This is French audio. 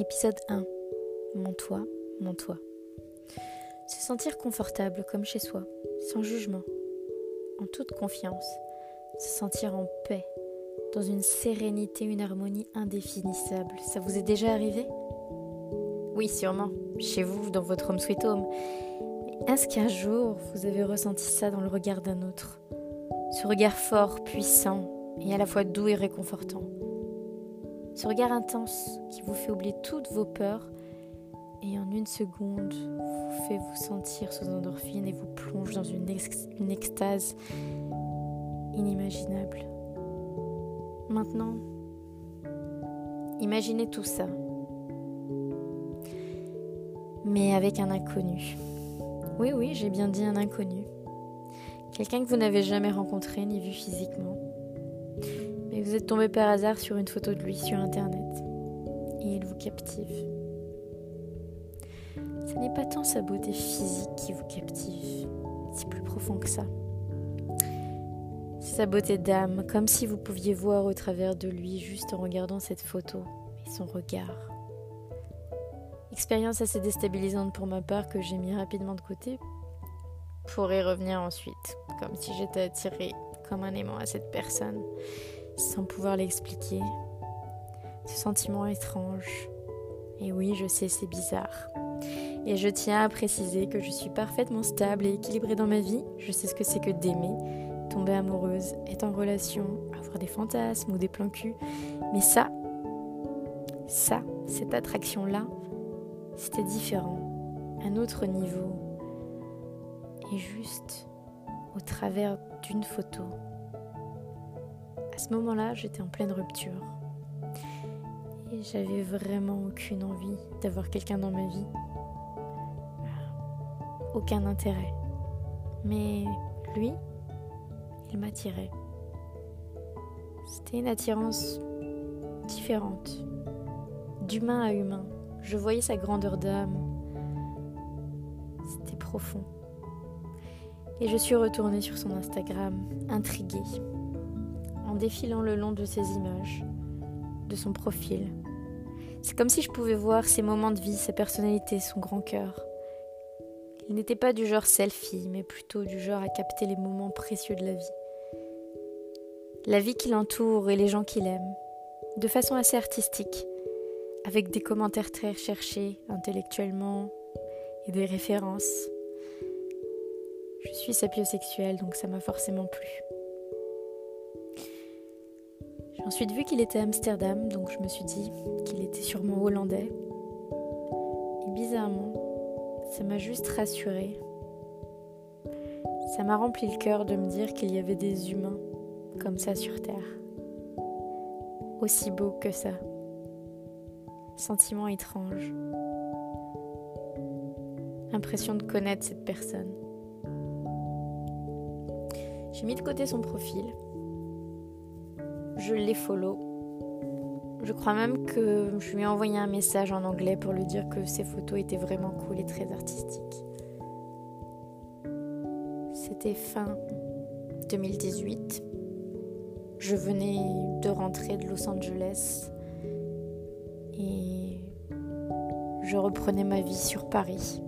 Épisode 1. Mon toit, mon toit. Se sentir confortable comme chez soi, sans jugement, en toute confiance. Se sentir en paix, dans une sérénité, une harmonie indéfinissable. Ça vous est déjà arrivé? Oui, sûrement, chez vous, dans votre home sweet home. Est-ce qu'un jour vous avez ressenti ça dans le regard d'un autre? Ce regard fort, puissant et à la fois doux et réconfortant ce regard intense qui vous fait oublier toutes vos peurs et en une seconde vous fait vous sentir sous endorphine et vous plonge dans une, une extase inimaginable. Maintenant, imaginez tout ça, mais avec un inconnu. Oui, oui, j'ai bien dit un inconnu. Quelqu'un que vous n'avez jamais rencontré ni vu physiquement mais vous êtes tombé par hasard sur une photo de lui sur Internet et il vous captive. Ce n'est pas tant sa beauté physique qui vous captive, c'est plus profond que ça. C'est sa beauté d'âme, comme si vous pouviez voir au travers de lui juste en regardant cette photo et son regard. Expérience assez déstabilisante pour ma part que j'ai mis rapidement de côté pour y revenir ensuite, comme si j'étais attirée comme un aimant à cette personne sans pouvoir l'expliquer. Ce sentiment étrange. Et oui, je sais, c'est bizarre. Et je tiens à préciser que je suis parfaitement stable et équilibrée dans ma vie. Je sais ce que c'est que d'aimer, tomber amoureuse, être en relation, avoir des fantasmes ou des plans cul. Mais ça, ça, cette attraction-là, c'était différent. Un autre niveau. Et juste au travers d'une photo ce moment-là, j'étais en pleine rupture. Et j'avais vraiment aucune envie d'avoir quelqu'un dans ma vie. Aucun intérêt. Mais lui, il m'attirait. C'était une attirance différente, d'humain à humain. Je voyais sa grandeur d'âme. C'était profond. Et je suis retournée sur son Instagram, intriguée défilant le long de ses images, de son profil. C'est comme si je pouvais voir ses moments de vie, sa personnalité, son grand cœur. Il n'était pas du genre selfie, mais plutôt du genre à capter les moments précieux de la vie. La vie qui l'entoure et les gens qu'il aime, de façon assez artistique, avec des commentaires très recherchés intellectuellement et des références. Je suis sapiosexuelle, donc ça m'a forcément plu. J'ai ensuite vu qu'il était à Amsterdam, donc je me suis dit qu'il était sûrement hollandais. Et bizarrement, ça m'a juste rassurée. Ça m'a rempli le cœur de me dire qu'il y avait des humains comme ça sur Terre. Aussi beau que ça. Sentiment étrange. Impression de connaître cette personne. J'ai mis de côté son profil je l'ai follow. Je crois même que je lui ai envoyé un message en anglais pour lui dire que ses photos étaient vraiment cool et très artistiques. C'était fin 2018. Je venais de rentrer de Los Angeles et je reprenais ma vie sur Paris.